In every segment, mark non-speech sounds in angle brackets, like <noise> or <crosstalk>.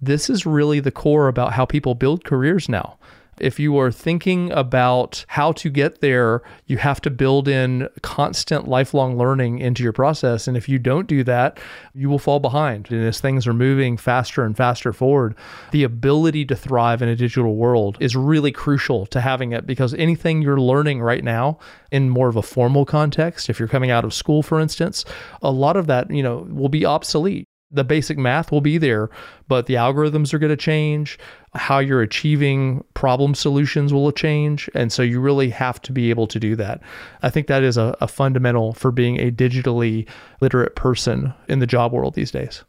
this is really the core about how people build careers now. If you are thinking about how to get there, you have to build in constant lifelong learning into your process. And if you don't do that, you will fall behind. And as things are moving faster and faster forward, the ability to thrive in a digital world is really crucial to having it because anything you're learning right now in more of a formal context, if you're coming out of school, for instance, a lot of that, you know, will be obsolete the basic math will be there, but the algorithms are going to change. How you're achieving problem solutions will change. And so you really have to be able to do that. I think that is a, a fundamental for being a digitally literate person in the job world these days.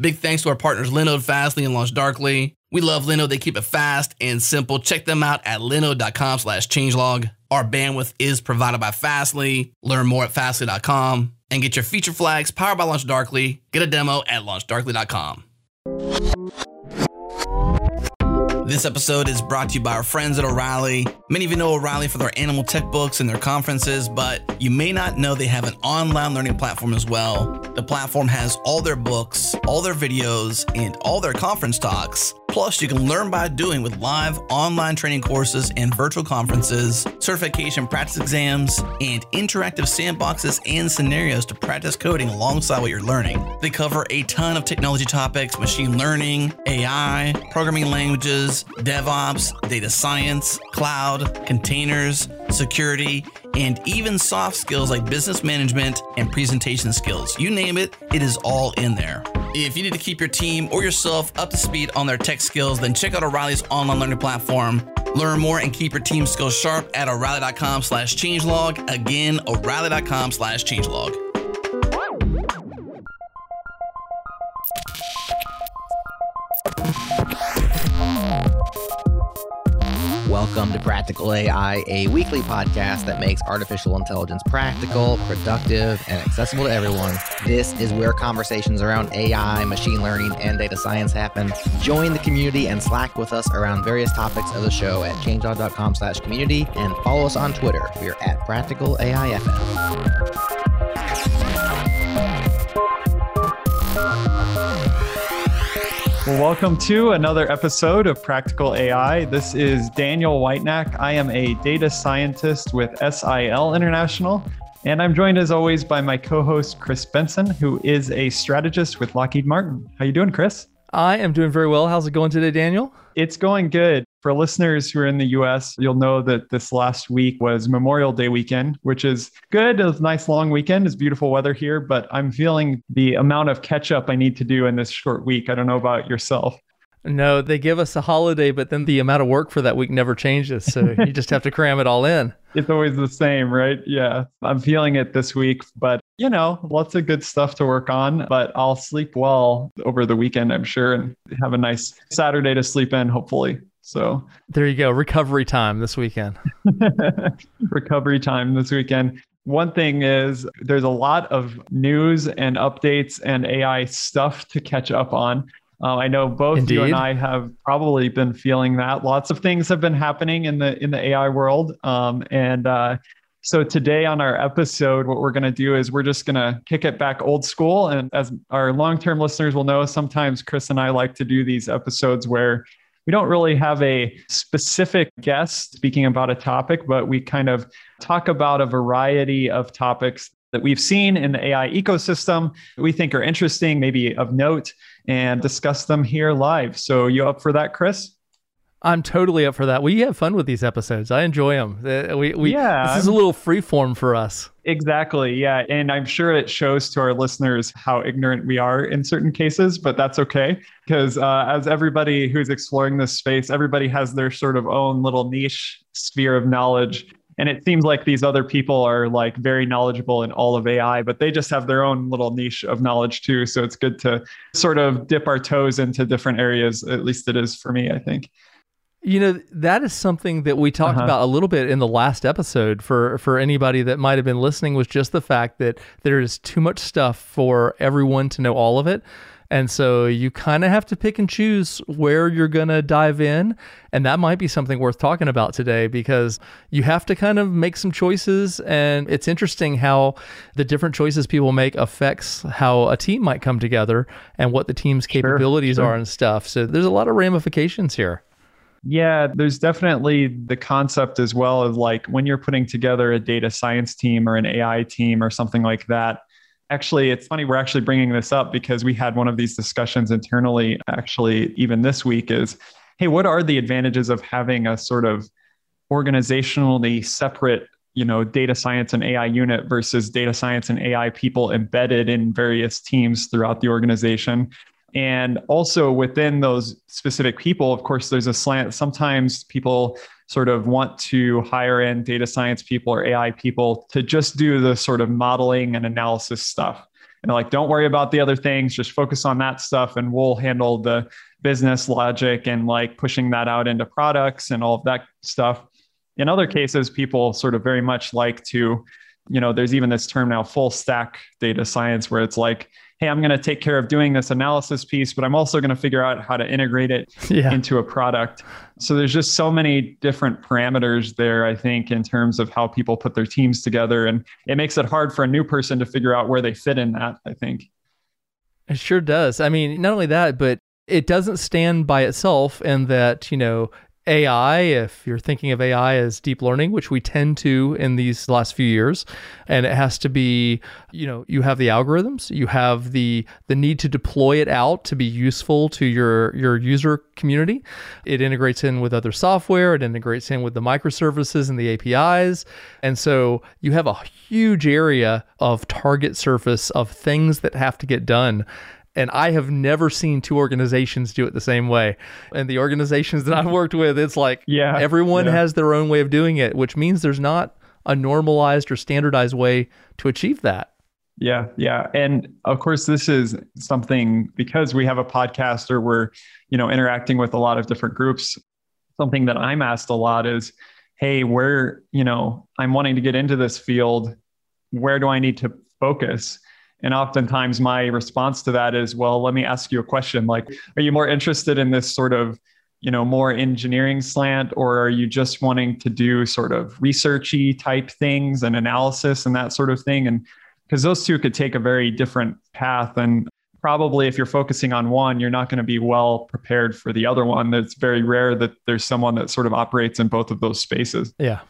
Big thanks to our partners Linode, Fastly, and LaunchDarkly. We love Linode. They keep it fast and simple. Check them out at linode.com slash changelog. Our bandwidth is provided by Fastly. Learn more at fastly.com and get your feature flags powered by LaunchDarkly. Get a demo at launchdarkly.com. This episode is brought to you by our friends at O'Reilly. Many of you know O'Reilly for their animal tech books and their conferences, but you may not know they have an online learning platform as well. The platform has all their books, all their videos, and all their conference talks Plus, you can learn by doing with live online training courses and virtual conferences, certification practice exams, and interactive sandboxes and scenarios to practice coding alongside what you're learning. They cover a ton of technology topics machine learning, AI, programming languages, DevOps, data science, cloud, containers, security, and even soft skills like business management and presentation skills. You name it, it is all in there. If you need to keep your team or yourself up to speed on their tech skills, then check out O'Reilly's online learning platform. Learn more and keep your team skills sharp at O'Reilly.com slash changelog. Again, O'Reilly.com slash changelog. Welcome to Practical AI, a weekly podcast that makes artificial intelligence practical, productive, and accessible to everyone. This is where conversations around AI, machine learning, and data science happen. Join the community and Slack with us around various topics of the show at changelog.com slash community and follow us on Twitter. We're at Practical AIFM. Well, welcome to another episode of Practical AI. This is Daniel Whitenack. I am a data scientist with SIL International, and I'm joined as always by my co-host Chris Benson, who is a strategist with Lockheed Martin. How you doing, Chris? I am doing very well. How's it going today, Daniel? It's going good. For listeners who are in the US, you'll know that this last week was Memorial Day weekend, which is good. It was a nice long weekend. It's beautiful weather here, but I'm feeling the amount of catch up I need to do in this short week. I don't know about yourself. No, they give us a holiday, but then the amount of work for that week never changes. So you just have to <laughs> cram it all in. It's always the same, right? Yeah. I'm feeling it this week, but you know, lots of good stuff to work on. But I'll sleep well over the weekend, I'm sure, and have a nice Saturday to sleep in, hopefully. So there you go. Recovery time this weekend. <laughs> Recovery time this weekend. One thing is there's a lot of news and updates and AI stuff to catch up on. Uh, I know both Indeed. you and I have probably been feeling that. Lots of things have been happening in the in the AI world, um, and uh, so today on our episode, what we're going to do is we're just going to kick it back old school. And as our long term listeners will know, sometimes Chris and I like to do these episodes where we don't really have a specific guest speaking about a topic, but we kind of talk about a variety of topics that we've seen in the AI ecosystem we think are interesting, maybe of note, and discuss them here live. So, you up for that, Chris? I'm totally up for that. We have fun with these episodes. I enjoy them. Uh, we, we, yeah, this is a little free form for us. Exactly. Yeah. And I'm sure it shows to our listeners how ignorant we are in certain cases, but that's okay. Because uh, as everybody who's exploring this space, everybody has their sort of own little niche sphere of knowledge. And it seems like these other people are like very knowledgeable in all of AI, but they just have their own little niche of knowledge too. So it's good to sort of dip our toes into different areas. At least it is for me, I think. You know, that is something that we talked uh-huh. about a little bit in the last episode for for anybody that might have been listening was just the fact that there is too much stuff for everyone to know all of it. And so you kind of have to pick and choose where you're going to dive in. And that might be something worth talking about today because you have to kind of make some choices. And it's interesting how the different choices people make affects how a team might come together and what the team's capabilities sure, sure. are and stuff. So there's a lot of ramifications here. Yeah, there's definitely the concept as well of like when you're putting together a data science team or an AI team or something like that. Actually, it's funny, we're actually bringing this up because we had one of these discussions internally, actually, even this week is hey, what are the advantages of having a sort of organizationally separate you know data science and ai unit versus data science and ai people embedded in various teams throughout the organization and also within those specific people, of course, there's a slant. Sometimes people sort of want to hire in data science people or AI people to just do the sort of modeling and analysis stuff. And like, don't worry about the other things, just focus on that stuff and we'll handle the business logic and like pushing that out into products and all of that stuff. In other cases, people sort of very much like to, you know, there's even this term now, full stack data science, where it's like, hey, I'm going to take care of doing this analysis piece, but I'm also going to figure out how to integrate it yeah. into a product. So there's just so many different parameters there, I think, in terms of how people put their teams together. And it makes it hard for a new person to figure out where they fit in that, I think. It sure does. I mean, not only that, but it doesn't stand by itself and that, you know, AI, if you're thinking of AI as deep learning, which we tend to in these last few years, and it has to be, you know, you have the algorithms, you have the the need to deploy it out to be useful to your your user community. It integrates in with other software, it integrates in with the microservices and the APIs, and so you have a huge area of target surface of things that have to get done and I have never seen two organizations do it the same way. And the organizations that I've worked with, it's like <laughs> yeah, everyone yeah. has their own way of doing it, which means there's not a normalized or standardized way to achieve that. Yeah, yeah. And of course this is something because we have a podcast or we're, you know, interacting with a lot of different groups. Something that I'm asked a lot is, hey, where, you know, I'm wanting to get into this field, where do I need to focus? And oftentimes my response to that is, well, let me ask you a question. Like, are you more interested in this sort of, you know, more engineering slant, or are you just wanting to do sort of researchy type things and analysis and that sort of thing? And because those two could take a very different path. And probably if you're focusing on one, you're not going to be well prepared for the other one. It's very rare that there's someone that sort of operates in both of those spaces. Yeah.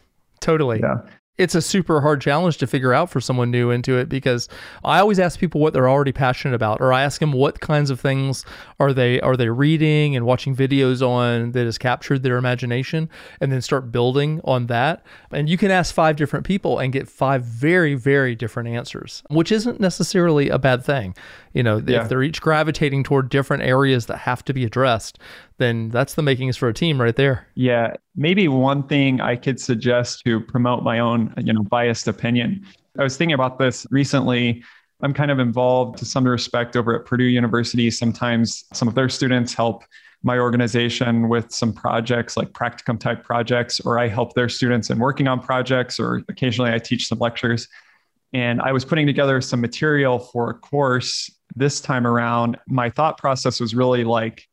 Totally. Yeah it's a super hard challenge to figure out for someone new into it because I always ask people what they're already passionate about or I ask them what kinds of things are they are they reading and watching videos on that has captured their imagination and then start building on that and you can ask five different people and get five very very different answers which isn't necessarily a bad thing you know yeah. if they're each gravitating toward different areas that have to be addressed then that's the makings for a team right there. Yeah. Maybe one thing I could suggest to promote my own, you know, biased opinion. I was thinking about this recently. I'm kind of involved to some respect over at Purdue University. Sometimes some of their students help my organization with some projects like practicum type projects, or I help their students in working on projects, or occasionally I teach some lectures. And I was putting together some material for a course this time around. My thought process was really like,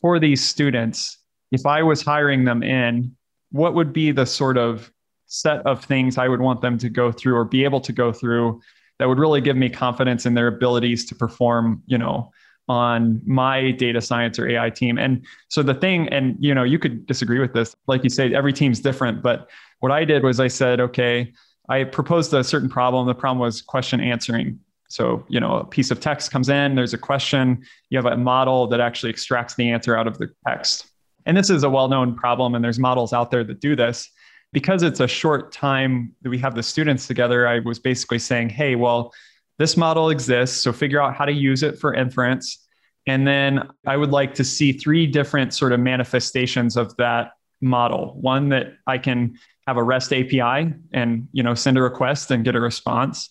for these students, if I was hiring them in, what would be the sort of set of things I would want them to go through or be able to go through that would really give me confidence in their abilities to perform, you know, on my data science or AI team. And so the thing, and you know, you could disagree with this, like you say, every team's different. But what I did was I said, okay, I proposed a certain problem. The problem was question answering. So, you know, a piece of text comes in, there's a question, you have a model that actually extracts the answer out of the text. And this is a well known problem, and there's models out there that do this. Because it's a short time that we have the students together, I was basically saying, hey, well, this model exists. So figure out how to use it for inference. And then I would like to see three different sort of manifestations of that model. One that I can have a REST API and you know send a request and get a response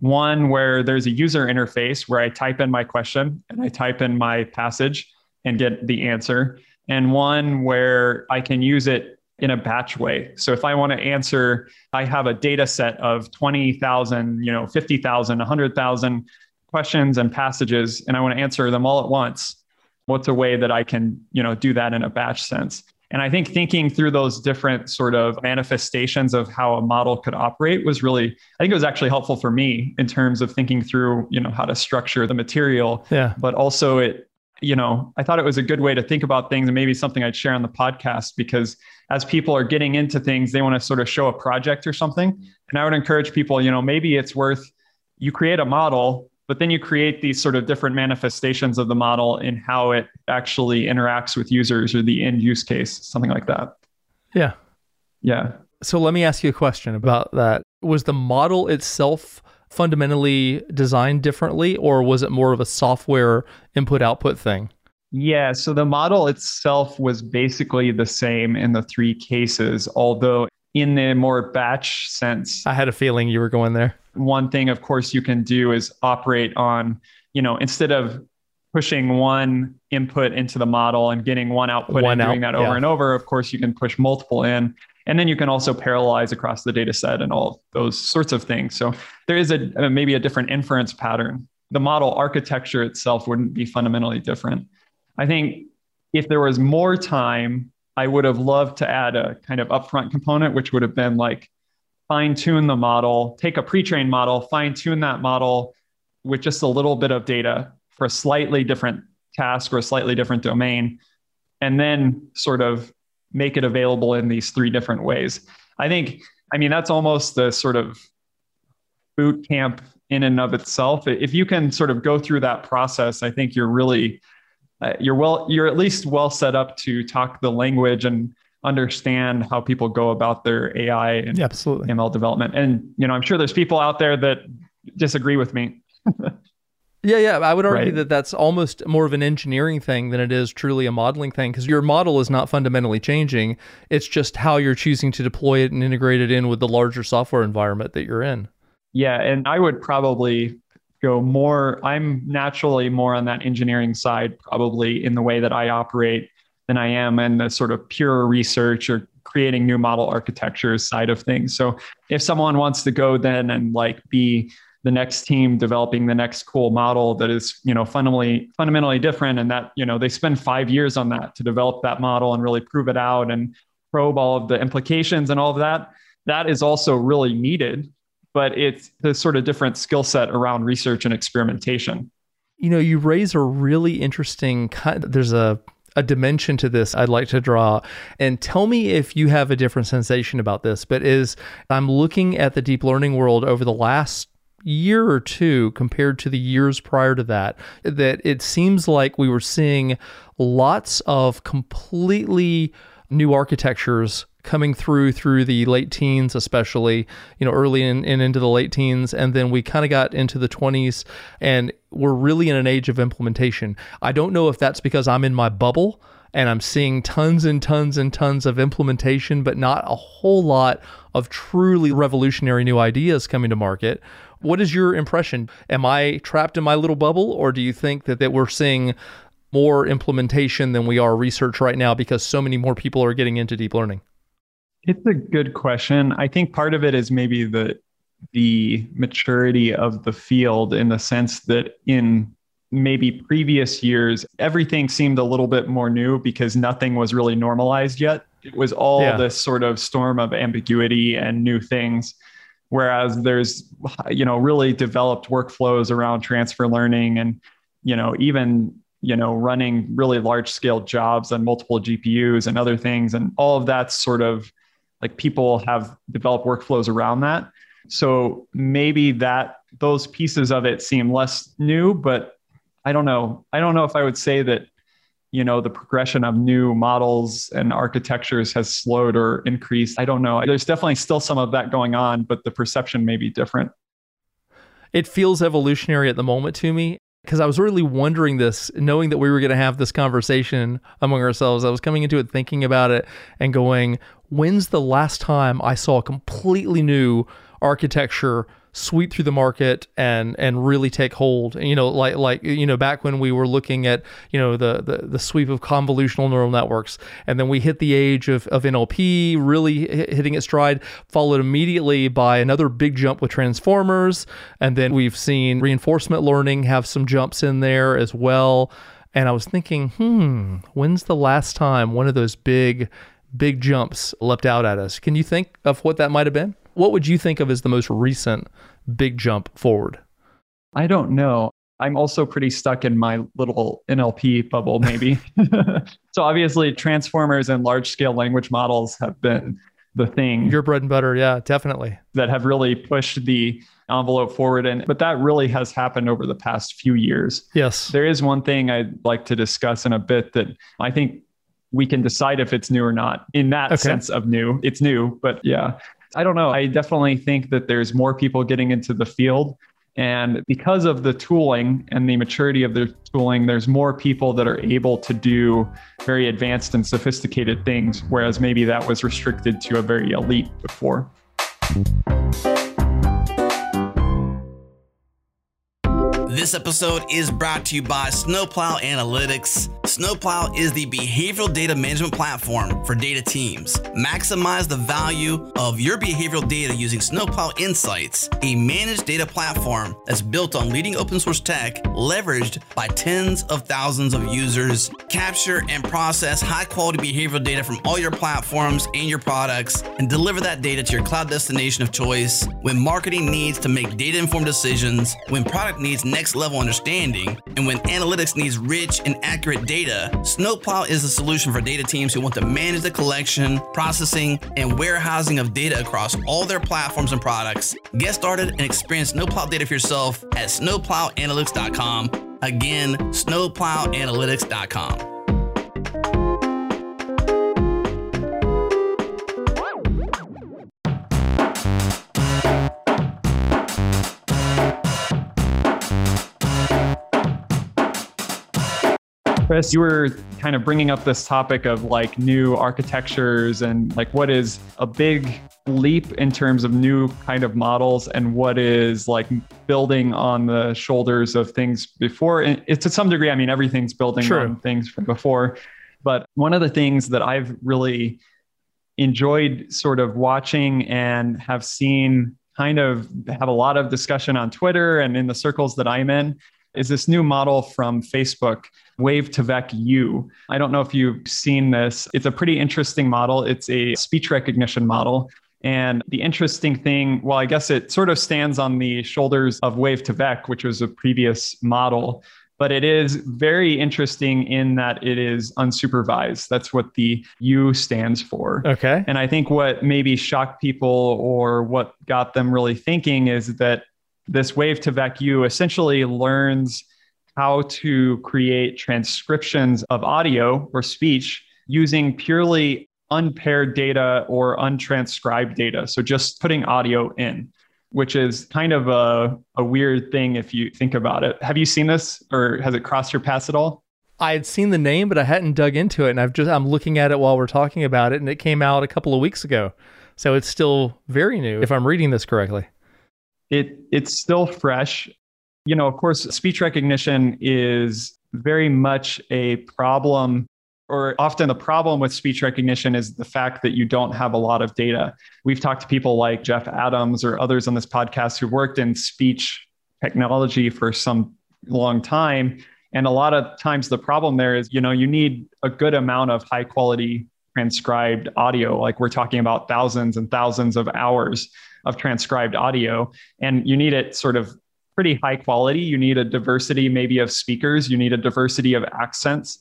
one where there's a user interface where I type in my question and I type in my passage and get the answer, and one where I can use it in a batch way. So if I want to answer, I have a data set of 20,000, you know, 50,000, 100,000 questions and passages and I want to answer them all at once, what's a way that I can, you know, do that in a batch sense? And I think thinking through those different sort of manifestations of how a model could operate was really, I think it was actually helpful for me in terms of thinking through, you know, how to structure the material. Yeah. But also it, you know, I thought it was a good way to think about things and maybe something I'd share on the podcast because as people are getting into things, they want to sort of show a project or something. And I would encourage people, you know, maybe it's worth you create a model but then you create these sort of different manifestations of the model in how it actually interacts with users or the end use case, something like that. Yeah. Yeah. So let me ask you a question about that. Was the model itself fundamentally designed differently, or was it more of a software input output thing? Yeah, so the model itself was basically the same in the three cases, although in the more batch sense. I had a feeling you were going there one thing, of course, you can do is operate on, you know, instead of pushing one input into the model and getting one output one and doing that over yeah. and over, of course, you can push multiple in. And then you can also parallelize across the data set and all those sorts of things. So there is a uh, maybe a different inference pattern. The model architecture itself wouldn't be fundamentally different. I think if there was more time, I would have loved to add a kind of upfront component, which would have been like fine tune the model, take a pre trained model, fine tune that model with just a little bit of data for a slightly different task or a slightly different domain, and then sort of make it available in these three different ways. I think, I mean, that's almost the sort of boot camp in and of itself. If you can sort of go through that process, I think you're really, uh, you're well, you're at least well set up to talk the language and understand how people go about their AI and yeah, absolutely. ML development. And you know, I'm sure there's people out there that disagree with me. <laughs> yeah, yeah. I would argue right. that that's almost more of an engineering thing than it is truly a modeling thing because your model is not fundamentally changing. It's just how you're choosing to deploy it and integrate it in with the larger software environment that you're in. Yeah, and I would probably go more I'm naturally more on that engineering side probably in the way that I operate than I am in the sort of pure research or creating new model architectures side of things. So if someone wants to go then and like be the next team developing the next cool model that is, you know, fundamentally fundamentally different and that, you know, they spend 5 years on that to develop that model and really prove it out and probe all of the implications and all of that, that is also really needed, but it's the sort of different skill set around research and experimentation. You know, you raise a really interesting kind there's a a dimension to this I'd like to draw. And tell me if you have a different sensation about this. But is I'm looking at the deep learning world over the last year or two compared to the years prior to that, that it seems like we were seeing lots of completely new architectures coming through through the late teens especially you know early in, and into the late teens. And then we kind of got into the 20s and we're really in an age of implementation. I don't know if that's because i'm in my bubble and i'm seeing tons and tons and tons of implementation but not a whole lot of truly revolutionary new ideas coming to market. What is your impression? Am i trapped in my little bubble or do you think that, that we're seeing more implementation than we are research right now because so many more people are getting into deep learning it's a good question. I think part of it is maybe the the maturity of the field in the sense that in maybe previous years everything seemed a little bit more new because nothing was really normalized yet. It was all yeah. this sort of storm of ambiguity and new things whereas there's you know really developed workflows around transfer learning and you know even you know running really large scale jobs on multiple GPUs and other things and all of that's sort of like people have developed workflows around that. So maybe that those pieces of it seem less new but i don't know. I don't know if i would say that you know the progression of new models and architectures has slowed or increased. I don't know. There's definitely still some of that going on but the perception may be different. It feels evolutionary at the moment to me because I was really wondering this, knowing that we were going to have this conversation among ourselves. I was coming into it thinking about it and going, when's the last time I saw a completely new architecture sweep through the market and and really take hold. You know, like like you know, back when we were looking at you know the the, the sweep of convolutional neural networks, and then we hit the age of, of NLP, really hitting its stride, followed immediately by another big jump with transformers, and then we've seen reinforcement learning have some jumps in there as well. And I was thinking, hmm, when's the last time one of those big big jumps leapt out at us. Can you think of what that might have been? What would you think of as the most recent big jump forward? I don't know. I'm also pretty stuck in my little NLP bubble, maybe. <laughs> <laughs> so, obviously, transformers and large scale language models have been the thing. Your bread and butter. Yeah, definitely. That have really pushed the envelope forward. And, but that really has happened over the past few years. Yes. There is one thing I'd like to discuss in a bit that I think we can decide if it's new or not in that okay. sense of new. It's new, but yeah. I don't know. I definitely think that there's more people getting into the field. And because of the tooling and the maturity of the tooling, there's more people that are able to do very advanced and sophisticated things, whereas maybe that was restricted to a very elite before. This episode is brought to you by Snowplow Analytics. Snowplow is the behavioral data management platform for data teams. Maximize the value of your behavioral data using Snowplow Insights, a managed data platform that's built on leading open source tech, leveraged by tens of thousands of users. Capture and process high quality behavioral data from all your platforms and your products, and deliver that data to your cloud destination of choice when marketing needs to make data informed decisions, when product needs next level understanding, and when analytics needs rich and accurate data, Snowplow is the solution for data teams who want to manage the collection, processing, and warehousing of data across all their platforms and products. Get started and experience Snowplow data for yourself at snowplowanalytics.com. Again, snowplowanalytics.com. Chris, you were kind of bringing up this topic of like new architectures and like what is a big leap in terms of new kind of models and what is like building on the shoulders of things before. And it's to some degree, I mean, everything's building True. on things from before. But one of the things that I've really enjoyed sort of watching and have seen kind of have a lot of discussion on Twitter and in the circles that I'm in is this new model from Facebook, wav2vec-U. I don't know if you've seen this. It's a pretty interesting model. It's a speech recognition model. And the interesting thing, well, I guess it sort of stands on the shoulders of wav2vec, which was a previous model, but it is very interesting in that it is unsupervised. That's what the U stands for. Okay. And I think what maybe shocked people or what got them really thinking is that this wav2vec-U essentially learns how to create transcriptions of audio or speech using purely unpaired data or untranscribed data. So just putting audio in, which is kind of a, a weird thing if you think about it. Have you seen this or has it crossed your path at all? I had seen the name, but I hadn't dug into it. And I've just I'm looking at it while we're talking about it, and it came out a couple of weeks ago. So it's still very new, if I'm reading this correctly it it's still fresh. You know, of course, speech recognition is very much a problem or often the problem with speech recognition is the fact that you don't have a lot of data. We've talked to people like Jeff Adams or others on this podcast who worked in speech technology for some long time. And a lot of times the problem there is, you know, you need a good amount of high quality transcribed audio. Like we're talking about thousands and thousands of hours of transcribed audio. And you need it sort of pretty high quality. You need a diversity, maybe, of speakers, you need a diversity of accents.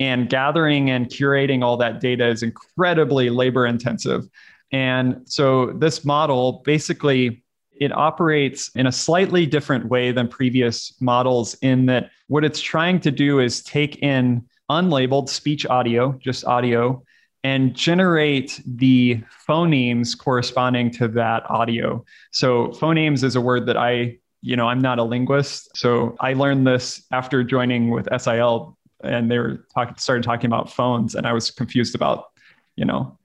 And gathering and curating all that data is incredibly labor intensive. And so this model basically it operates in a slightly different way than previous models in that what it's trying to do is take in unlabeled speech audio, just audio, and generate the phonemes corresponding to that audio. So phonemes is a word that I, you know, I'm not a linguist. So I learned this after joining with SIL and they were talking, started talking about phones and I was confused about, you know,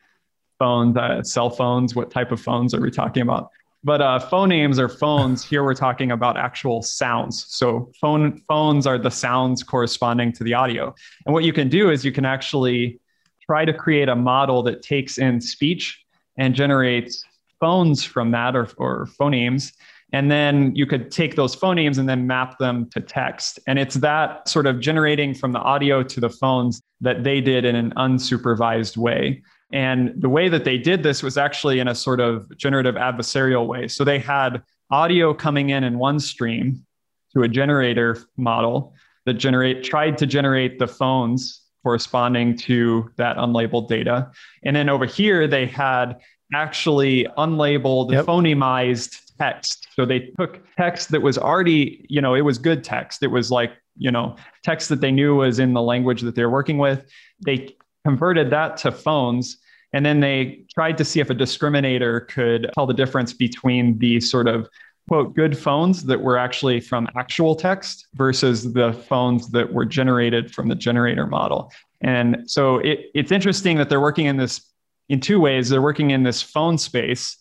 phones, uh, cell phones, what type of phones are we talking about? But uh, phonemes are phones. Here we're talking about actual sounds. So phone phones are the sounds corresponding to the audio. And what you can do is you can actually try to create a model that takes in speech and generates phones from that or, or phonemes. And then you could take those phonemes and then map them to text. And it's that sort of generating from the audio to the phones that they did in an unsupervised way. And the way that they did this was actually in a sort of generative adversarial way. So they had audio coming in in one stream to a generator model that generate tried to generate the phones corresponding to that unlabeled data. And then over here they had actually unlabeled yep. phonemized text. So they took text that was already, you know, it was good text. It was like, you know, text that they knew was in the language that they're working with. They converted that to phones. And then they tried to see if a discriminator could tell the difference between the sort of quote good phones that were actually from actual text versus the phones that were generated from the generator model. And so it, it's interesting that they're working in this in two ways. They're working in this phone space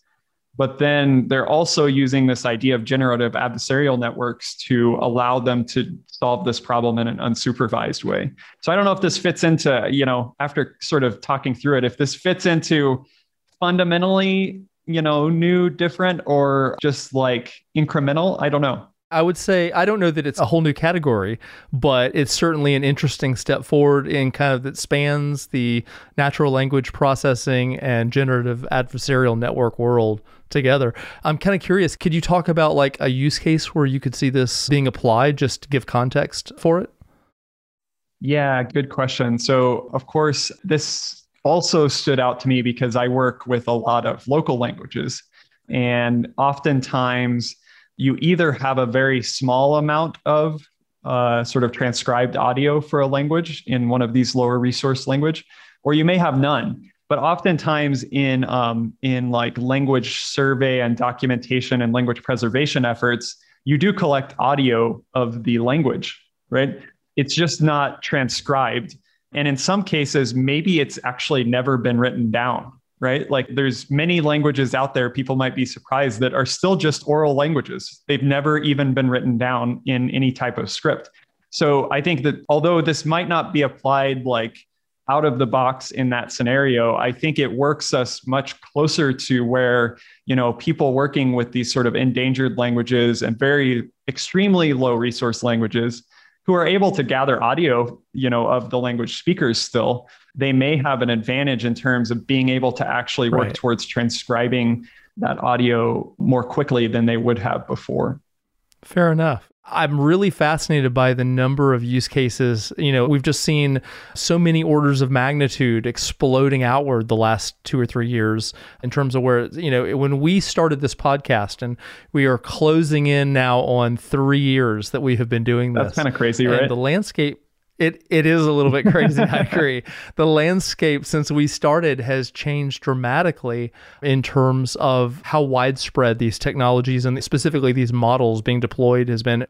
but then they're also using this idea of generative adversarial networks to allow them to solve this problem in an unsupervised way. So I don't know if this fits into, you know, after sort of talking through it, if this fits into fundamentally, you know, new, different, or just like incremental. I don't know. I would say I don't know that it's a whole new category, but it's certainly an interesting step forward in kind of that spans the natural language processing and generative adversarial network world together. I'm kind of curious, could you talk about like a use case where you could see this being applied just to give context for it? Yeah, good question. So, of course, this also stood out to me because I work with a lot of local languages. And oftentimes, you either have a very small amount of uh, sort of transcribed audio for a language in one of these lower resource language, or you may have none. But oftentimes in um, in like language survey and documentation and language preservation efforts, you do collect audio of the language, right? It's just not transcribed. And in some cases, maybe it's actually never been written down right? Like there's many languages out there, people might be surprised that are still just oral languages. They've never even been written down in any type of script. So I think that although this might not be applied like out of the box in that scenario, I think it works us much closer to where, you know, people working with these sort of endangered languages and very extremely low resource languages who are able to gather audio, you know, of the language speakers still, they may have an advantage in terms of being able to actually work right. towards transcribing that audio more quickly than they would have before. Fair enough. I'm really fascinated by the number of use cases. You know, we've just seen so many orders of magnitude exploding outward the last two or three years in terms of where, you know, when we started this podcast and we are closing in now on three years that we have been doing this. That's kind of crazy, right? The landscape it it is a little bit crazy. I <laughs> agree. The landscape since we started has changed dramatically in terms of how widespread these technologies and specifically these models being deployed has been.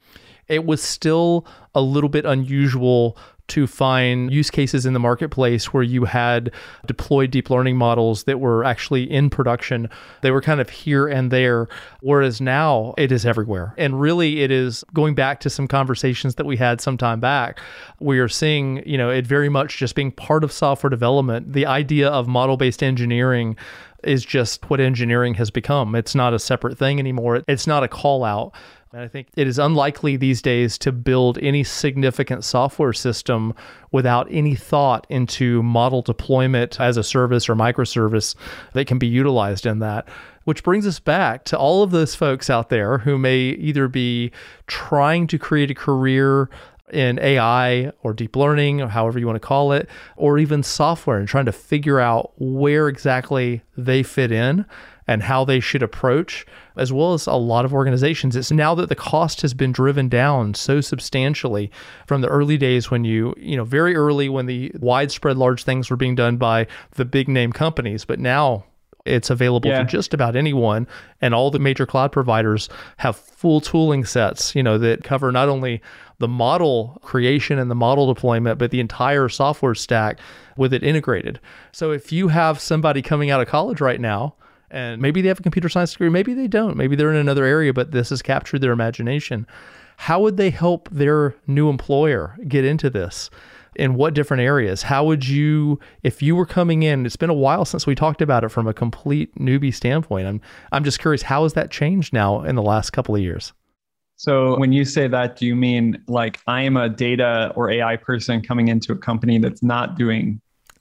It was still a little bit unusual to find use cases in the marketplace where you had deployed deep learning models that were actually in production. They were kind of here and there, whereas now it is everywhere. And really, it is going back to some conversations that we had some time back. We are seeing, you know, it very much just being part of software development. The idea of model based engineering is just what engineering has become. It's not a separate thing anymore. It's not a call out. And I think it is unlikely these days to build any significant software system without any thought into model deployment as a service or microservice that can be utilized in that. Which brings us back to all of those folks out there who may either be trying to create a career in AI or deep learning or however you want to call it, or even software and trying to figure out where exactly they fit in and how they should approach, as well as a lot of organizations. It's now that the cost has been driven down so substantially from the early days when you, you know, very early when the widespread large things were being done by the big name companies, but now it's available yeah. to just about anyone and all the major cloud providers have full tooling sets you know that cover not only the model creation and the model deployment but the entire software stack with it integrated so if you have somebody coming out of college right now And maybe they have a computer science degree, maybe they don't. Maybe they're in another area, but this has captured their imagination. How would they help their new employer get into this? In what different areas? How would you, if you were coming in? It's been a while since we talked about it from a complete newbie standpoint. I'm I'm just curious, how has that changed now in the last couple of years? So when you say that, do you mean like I am a data or AI person coming into a company that's not doing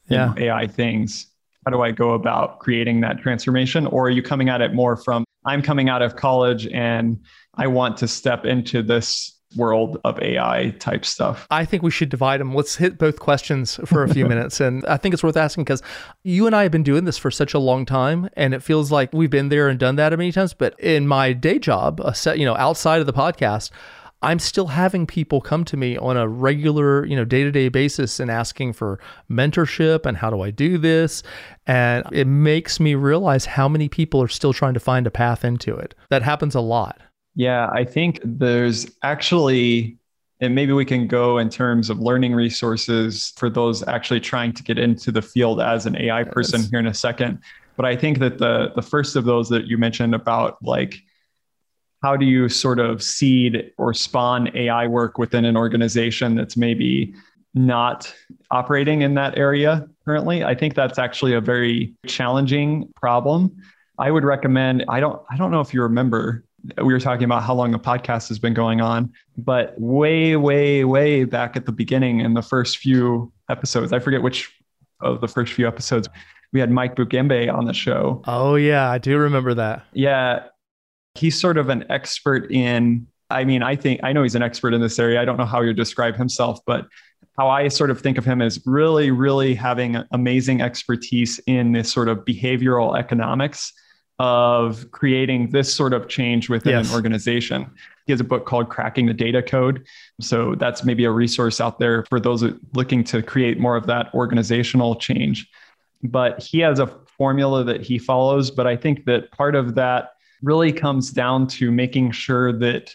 yeah. know, AI things? How do I go about creating that transformation? Or are you coming at it more from I'm coming out of college and I want to step into this world of AI type stuff? I think we should divide them. Let's hit both questions for a few <laughs> minutes. And I think it's worth asking because you and I have been doing this for such a long time and it feels like we've been there and done that many times. But in my day job, a set, you know, outside of the podcast, I'm still having people come to me on a regular, you know, day-to-day basis and asking for mentorship and how do I do this? And it makes me realize how many people are still trying to find a path into it. That happens a lot. Yeah, I think there's actually, and maybe we can go in terms of learning resources for those actually trying to get into the field as an AI person yes. here in a second. But I think that the the first of those that you mentioned about like how do you sort of seed or spawn AI work within an organization that's maybe not operating in that area currently? I think that's actually a very challenging problem. I would recommend I don't I don't know if you remember we were talking about how long the podcast has been going on, but way, way, way back at the beginning in the first few episodes, I forget which of the first few episodes, we had Mike Bugembe on the show. Oh, yeah, I do remember that. Yeah. He's sort of an expert in, I mean, I think, I know he's an expert in this area. I don't know how you describe himself, but how I sort of think of him as really, really having amazing expertise in this sort of behavioral economics of creating this sort of change within yes. an organization. He has a book called Cracking the Data Code. So that's maybe a resource out there for those looking to create more of that organizational change. But he has a formula that he follows. But I think that part of that really comes down to making sure that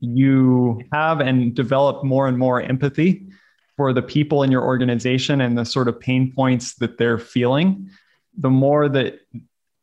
you have and develop more and more empathy for the people in your organization and the sort of pain points that they're feeling. The more that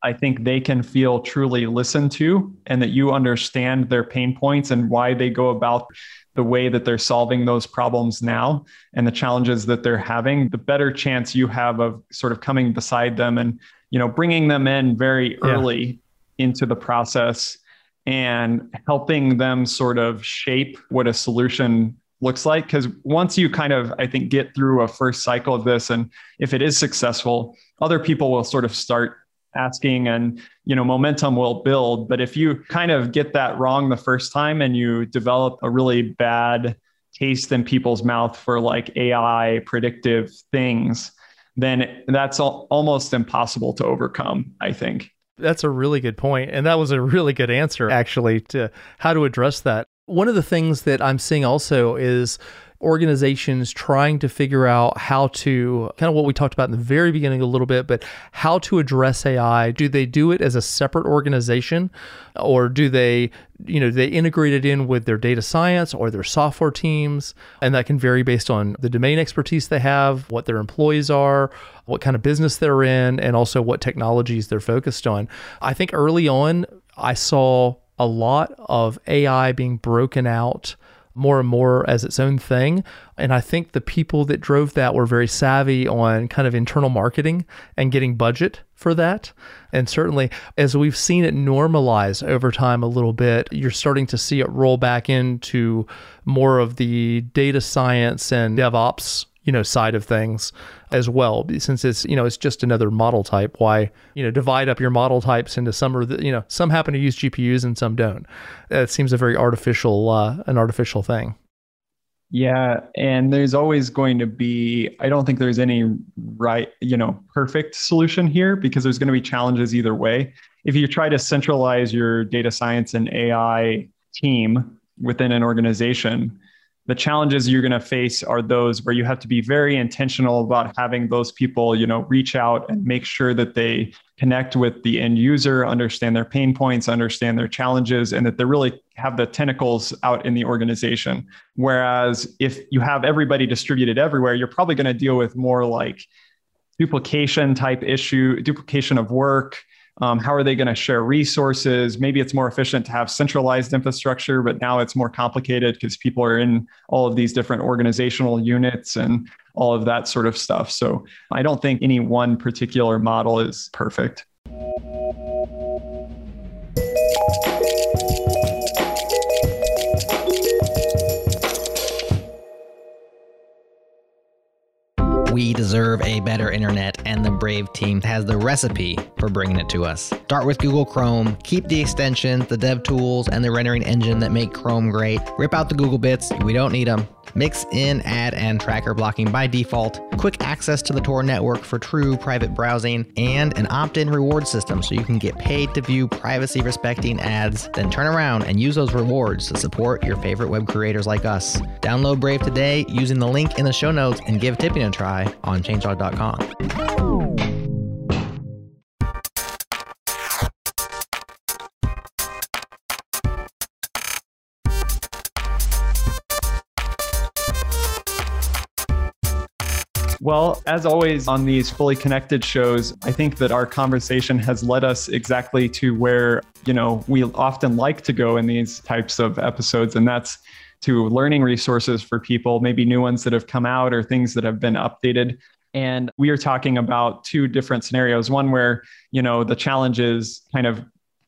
I think they can feel truly listened to and that you understand their pain points and why they go about the way that they're solving those problems now and the challenges that they're having the better chance you have of sort of coming beside them and you know bringing them in very early yeah. into the process and helping them sort of shape what a solution looks like because once you kind of i think get through a first cycle of this and if it is successful other people will sort of start asking and you know momentum will build. But if you kind of get that wrong the first time and you develop a really bad taste in people's mouth for like ai predictive things then that's al- almost impossible to overcome i think. That's a really good point and that was a really good answer actually to how to address that. One of the things that i'm seeing also is organizations trying to figure out how to kind of what we talked about in the very beginning a little bit, but how to address AI. Do they do it as a separate organization or do they, you know, they integrate it in with their data science or their software teams? And that can vary based on the domain expertise they have, what their employees are, what kind of business they're in, and also what technologies they're focused on. I think early on, I saw a lot of AI being broken out more and more as its own thing. And I think the people that drove that were very savvy on kind of internal marketing and getting budget for that. And certainly, as we've seen it normalize over time a little bit, you're starting to see it roll back into more of the data science and DevOps you know side of things as well. Since it's you know it's just another model type why you know divide up your model types into some are the, you know some happen to use gpus and some don't. It seems a very artificial uh, an artificial thing. Yeah and there's always going to be i don't think there's any right you know perfect solution here because there's going to be challenges either way. If you try to centralize your data science and ai team within an organization the challenges you're going to face are those where you have to be very intentional about having those people you know reach out and make sure that they connect with the end user understand their pain points understand their challenges and that they really have the tentacles out in the organization. Whereas if you have everybody distributed everywhere you're probably going to deal with more like duplication type issue duplication of work Um, how are they going to share resources? Maybe it's more efficient to have centralized infrastructure, but now it's more complicated because people are in all of these different organizational units and all of that sort of stuff. So I don't think any one particular model is perfect. We deserve a better internet, and the Brave team has the recipe for bringing it to us. Start with Google Chrome, keep the extensions, the dev tools, and the rendering engine that make Chrome great. Rip out the Google bits, we don't need them. Mix in ad and tracker blocking by default, quick access to the Tor network for true private browsing, and an opt in reward system so you can get paid to view privacy respecting ads, then turn around and use those rewards to support your favorite web creators like us. Download Brave today using the link in the show notes and give tipping a try on changelog.com. Well, as always on these fully connected shows, I think that our conversation has led us exactly to where, you know, we often like to go in these types of episodes and that's to learning resources for people, maybe new ones that have come out or things that have been updated. And we are talking about two different scenarios. One where, you know, the challenge is kind of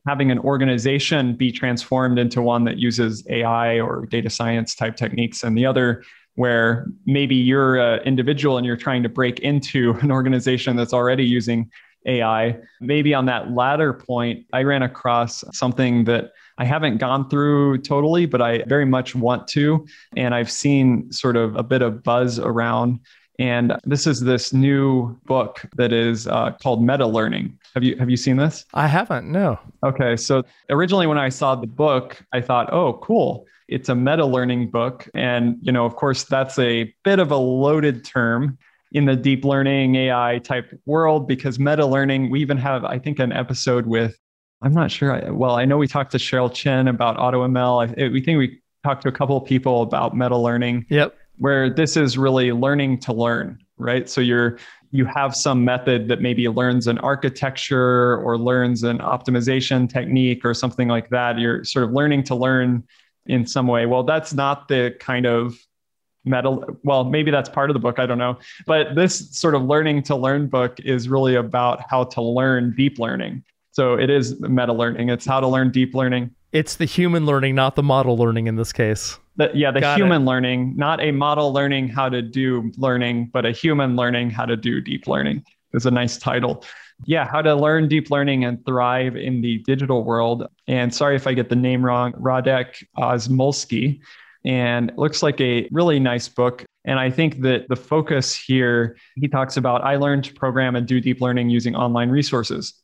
having an organization be transformed into one that uses AI or data science type techniques, and the other where maybe you're an individual and you're trying to break into <laughs> an organization that's already using AI. Maybe on that latter point, I ran across something that I haven't gone through totally, but I very much want to. And I've seen sort of a bit of buzz around. And this is this new book that is uh, called Meta Learning. Have you have you seen this? I haven't. No. Okay, so originally when I saw the book, I thought, "Oh, cool it's a meta learning book. And, you know, of course, that's a bit of a loaded term in the deep learning AI type world because meta learning, we even have, I think, an episode with, I'm not sure. Well, I know we talked to Cheryl Chen about AutoML. I, we think we talked to a couple of people about meta learning. Yep. Where this is really learning to learn, right? So you're you have some method that maybe learns an architecture or learns an optimization technique or something like that. You're sort of learning to learn in some way. Well, that's not the kind of metal well maybe that's part of the book i don't know. But this sort of learning to learn book is really about how to learn deep learning. So it is meta learning. It's how to learn deep learning. It's the human learning not the model learning in this case. The, yeah the Got human it. learning not a model learning how to do learning but a human learning how to do deep learning is a nice title yeah, how to learn deep learning and thrive in the digital world. And sorry if I get the name wrong, Radek Osmulski. And it looks like a really nice book. And I think that the focus here, he talks about I learned to program and do deep learning using online resources.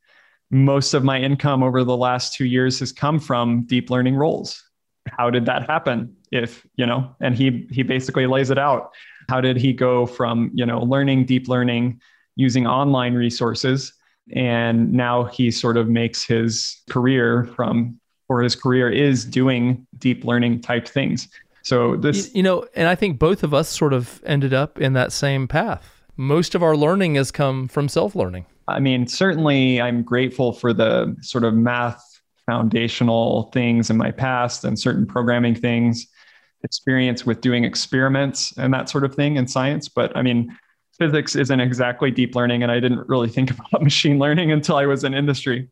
Most of my income over the last two years has come from deep learning roles. How did that happen? If, you know, and he he basically lays it out. How did he go from, you know, learning deep learning using online resources and now he sort of makes his career from or his career is doing deep learning type things. So this you know and i think both of us sort of ended up in that same path. Most of our learning has come from self-learning. I mean certainly i'm grateful for the sort of math foundational things in my past and certain programming things experience with doing experiments and that sort of thing in science. But i mean physics isn't exactly deep learning and i didn't really think <laughs> about machine learning until i was in industry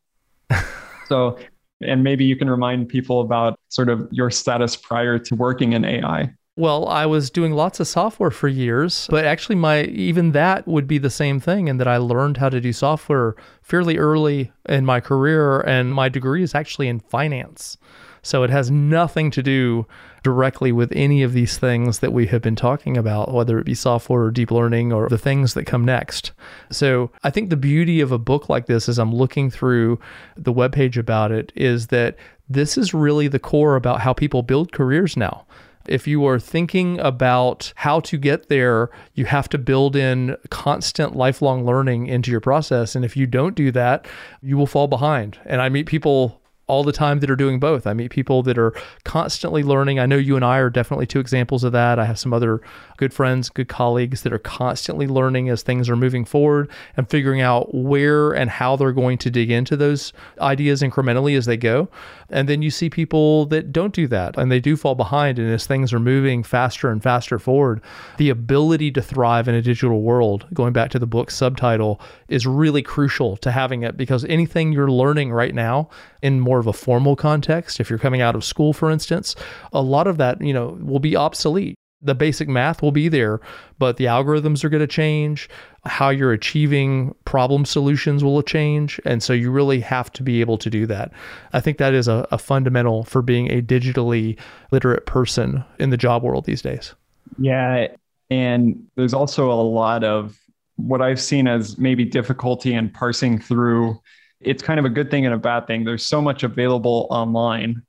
<laughs> so and maybe you can remind people about sort of your status prior to working in ai well, I was doing lots of software for years, but actually my even that would be the same thing in that I learned how to do software fairly early in my career and my degree is actually in finance. So it has nothing to do directly with any of these things that we have been talking about, whether it be software or deep learning or the things that come next. So I think the beauty of a book like this, as I'm looking through the webpage about it, is that this is really the core about how people build careers now if you are thinking about how to get there, you have to build in constant lifelong learning into your process. And if you don't do that, you will fall behind. And I meet people all the time that are doing both. I meet people that are constantly learning. I know you and I are definitely two examples of that. I have some other good friends, good colleagues that are constantly learning as things are moving forward and figuring out where and how they're going to dig into those ideas incrementally as they go. And then you see people that don't do that and they do fall behind. And as things are moving faster and faster forward, the ability to thrive in a digital world, going back to the book subtitle, is really crucial to having it because anything you're learning right now in more of a formal context, if you're coming out of school, for instance, a lot of that, you know, will be obsolete. The basic math will be there, but the algorithms are going to change. How you're achieving problem solutions will change. And so you really have to be able to do that. I think that is a, a fundamental for being a digitally literate person in the job world these days. Yeah. And there's also a lot of what I've seen as maybe difficulty in parsing through it's kind of a good thing and a bad thing. There's so much available online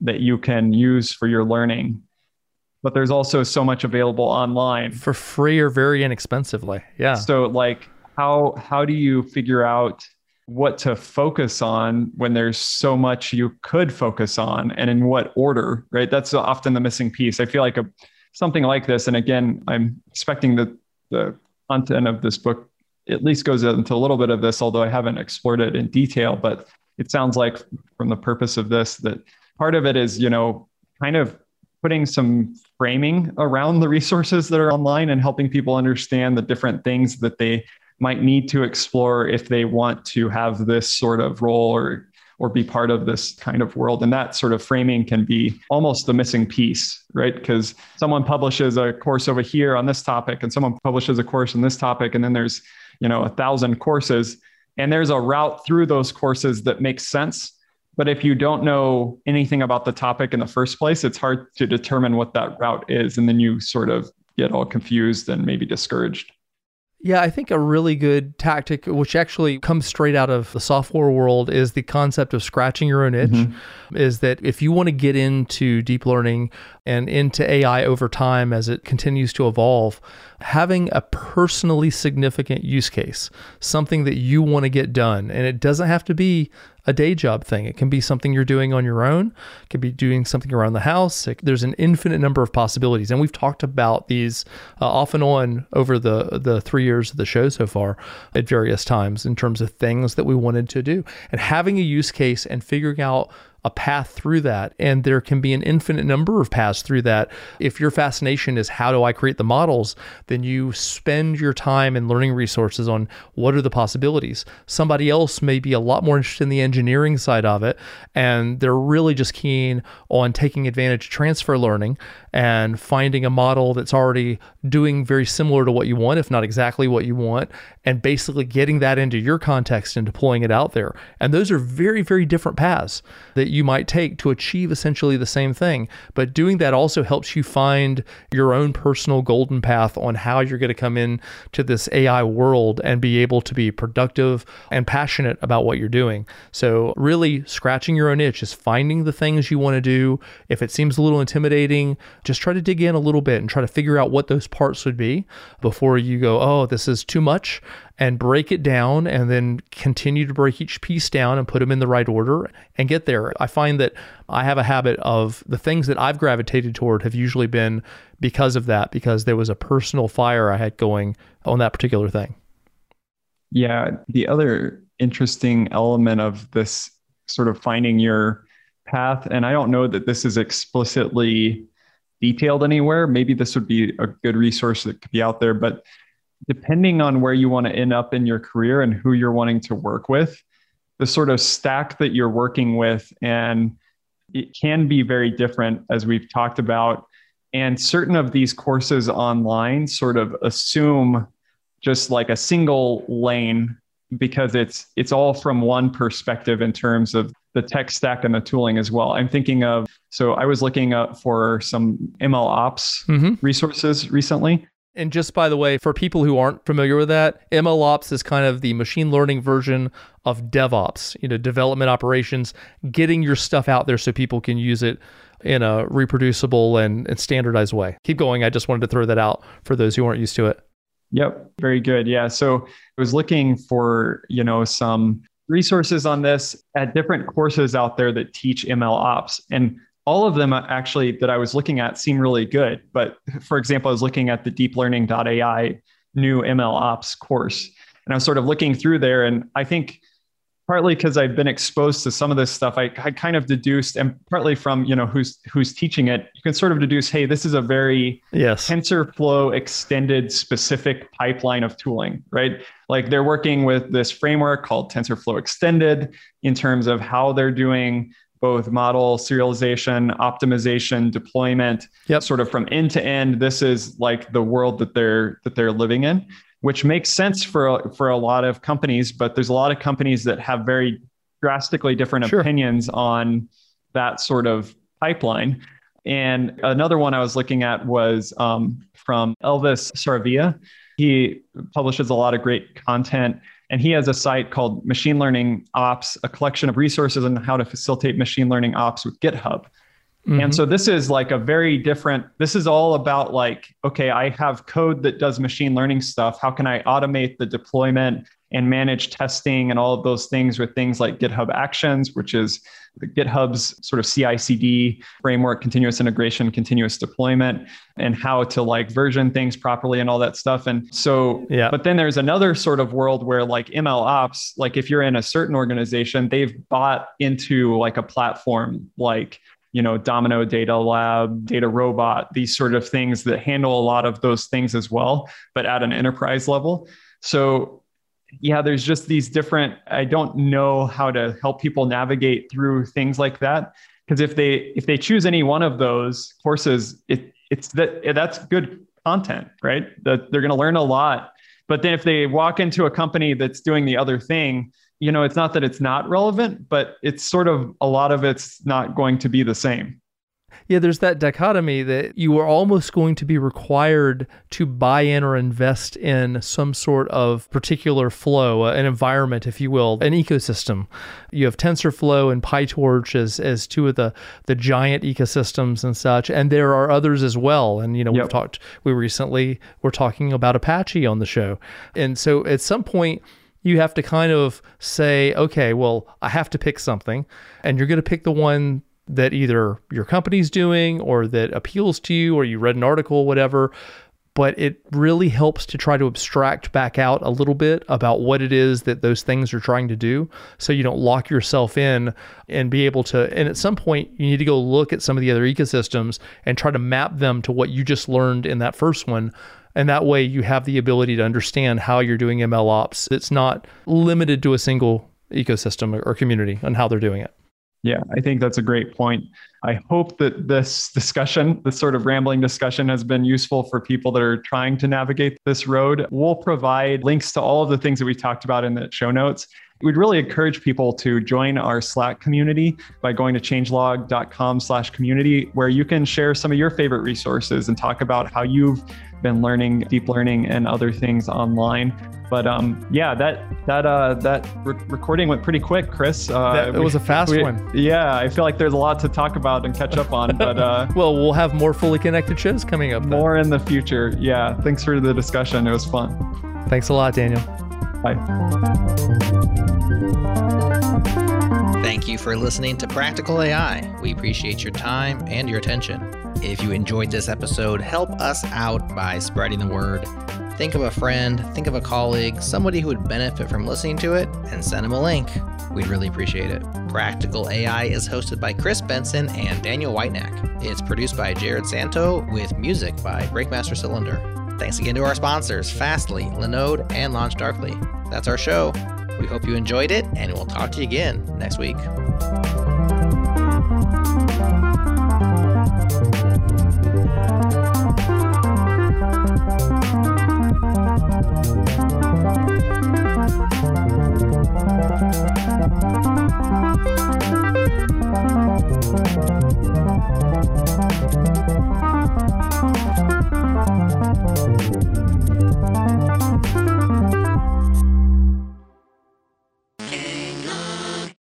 that you can use for your learning, but there's also so much available online for free or very inexpensively. Yeah. So like how how do you figure out what to focus on when there's so much you could focus on and in what order, right? That's often the missing piece. I feel like a something like this and again, I'm expecting that the content of this book at least goes into a little bit of this, although I haven't explored it in detail. But it sounds like from the purpose of this that part of it is, you know, kind of putting some framing around the resources that are online and helping people understand the different things that they might need to explore if they want to have this sort of role or or be part of this kind of world and that sort of framing can be almost the missing piece right because someone publishes a course over here on this topic and someone publishes a course on this topic and then there's you know a thousand courses. And there's a route through those courses that makes sense. But if you don't know anything about the topic in the first place it's hard to determine what that route is. And then you sort of get all confused and maybe discouraged yeah, I think a really good tactic, which actually comes straight out of the software world, is the concept of scratching your own itch. Mm-hmm. Is that if you want to get into deep learning and into AI over time as it continues to evolve, having a personally significant use case, something that you want to get done, and it doesn't have to be a day job thing. It can be something you're doing on your own. It could be doing something around the house. It, there's an infinite number of possibilities, and we've talked about these uh, off and on over the the three years of the show so far at various times in terms of things that we wanted to do. And having a use case and figuring out a path through that. And there can be an infinite number of paths through that. If your fascination is how do I create the models, then you spend your time and learning resources on what are the possibilities. Somebody else may be a lot more interested in the engineering side of it, and they're really just keen on taking advantage of transfer learning and finding a model that's already doing very similar to what you want, if not exactly what you want, and basically getting that into your context and deploying it out there. And those are very, very different paths that you might take to achieve essentially the same thing. But doing that also helps you find your own personal golden path on how you're going to come in to this AI world and be able to be productive and passionate about what you're doing. So, really scratching your own itch is finding the things you want to do. If it seems a little intimidating, just try to dig in a little bit and try to figure out what those parts would be before you go, oh, this is too much and break it down and then continue to break each piece down and put them in the right order and get there. I find that I have a habit of the things that I've gravitated toward have usually been because of that, because there was a personal fire I had going on that particular thing. Yeah. The other interesting element of this sort of finding your path, and I don't know that this is explicitly detailed anywhere. Maybe this would be a good resource that could be out there, but depending on where you want to end up in your career and who you're wanting to work with, the sort of stack that you're working with, and it can be very different as we've talked about. And certain of these courses online sort of assume just like a single lane because it's it's all from one perspective in terms of the tech stack and the tooling as well. I'm thinking of so I was looking up for some ML ops mm-hmm. resources recently and just by the way, for people who aren't familiar with that, MLOps is kind of the machine learning version of DevOps, you know, development operations, getting your stuff out there so people can use it in a reproducible and, and standardized way. Keep going. I just wanted to throw that out for those who aren't used to it. Yep, very good. Yeah, so I was looking for, you know, some resources on this at different courses out there that teach ML ops. And all of them uh, actually that I was looking at seem really good. But for example, I was looking at the deeplearning.ai new ML ops course. And I was sort of looking through there. And I think partly because I've been exposed to some of this stuff, I, I kind of deduced, and partly from you know who's who's teaching it, you can sort of deduce, hey, this is a very yes. TensorFlow extended specific pipeline of tooling, right? Like they're working with this framework called TensorFlow Extended in terms of how they're doing both model serialization, optimization, deployment, yep. sort of from end to end. This is like the world that they're that they're living in which makes sense for for a lot of companies. But there's a lot of companies that have very drastically different sure. opinions on that sort of pipeline. And another one I was looking at was um, from Elvis Saravia. He publishes a lot of great content, and he has a site called Machine Learning Ops, a collection of resources on how to facilitate machine learning ops with GitHub. Mm-hmm. And so this is like a very different, this is all about like, okay, I have code that does machine learning stuff. How can I automate the deployment and manage testing and all of those things with things like GitHub Actions, which is GitHub's sort of CI CD framework, continuous integration, continuous deployment, and how to like version things properly and all that stuff. And so, yeah. But then there's another sort of world where like ML ops, like if you're in a certain organization, they've bought into like a platform like you know, Domino Data Lab, DataRobot, these sort of things that handle a lot of those things as well, but at an enterprise level. So yeah, there's just these different, I don't know how to help people navigate through things like that. Because if they if they choose any one of those courses, it it's that that's good content, right? That they're going to learn a lot. But then if they walk into a company that's doing the other thing, you know, it's not that it's not relevant, but it's sort of a lot of it's not going to be the same. Yeah, there's that dichotomy that you are almost going to be required to buy in or invest in some sort of particular flow, uh, an environment, if you will, an ecosystem. You have TensorFlow and PyTorch as, as two of the, the giant ecosystems and such, and there are others as well. And, you know, yep. we've talked, we recently were talking about Apache on the show. And so at some point, you have to kind of say, okay, well, I have to pick something, and you're going to pick the one that either your company's doing or that appeals to you or you read an article, whatever. But it really helps to try to abstract back out a little bit about what it is that those things are trying to do so you don't lock yourself in and be able to. And at some point, you need to go look at some of the other ecosystems and try to map them to what you just learned in that first one and that way you have the ability to understand how you're doing ML ops. It's not limited to a single ecosystem or community and how they're doing it. Yeah, I think that's a great point. I hope that this discussion, this sort of rambling discussion, has been useful for people that are trying to navigate this road. We'll provide links to all of the things that we talked about in the show notes. We'd really encourage people to join our Slack community by going to changelog.com slash community, where you can share some of your favorite resources and talk about how you've been learning deep learning and other things online. But um, yeah, that that uh, that re- recording went pretty quick, Chris. Uh, that, it was a <laughs> fast we, one. Yeah, I feel like there's a lot to talk about and catch up on. But uh, <laughs> well, we'll have more fully connected shows coming up. More then. in the future. Yeah. Thanks for the discussion. It was fun. Thanks a lot, Daniel. Bye. Thank you for listening to Practical AI. We appreciate your time and your attention. If you enjoyed this episode, help us out by spreading the word. Think of a friend, think of a colleague, somebody who would benefit from listening to it, and send them a link. We'd really appreciate it. Practical AI is hosted by Chris Benson and Daniel Whitenack. It's produced by Jerod Santo with music by Breakmaster Cylinder. Thanks again to our sponsors, Fastly, Linode, and LaunchDarkly. That's our show. We hope you enjoyed it, and we'll talk to you again next week.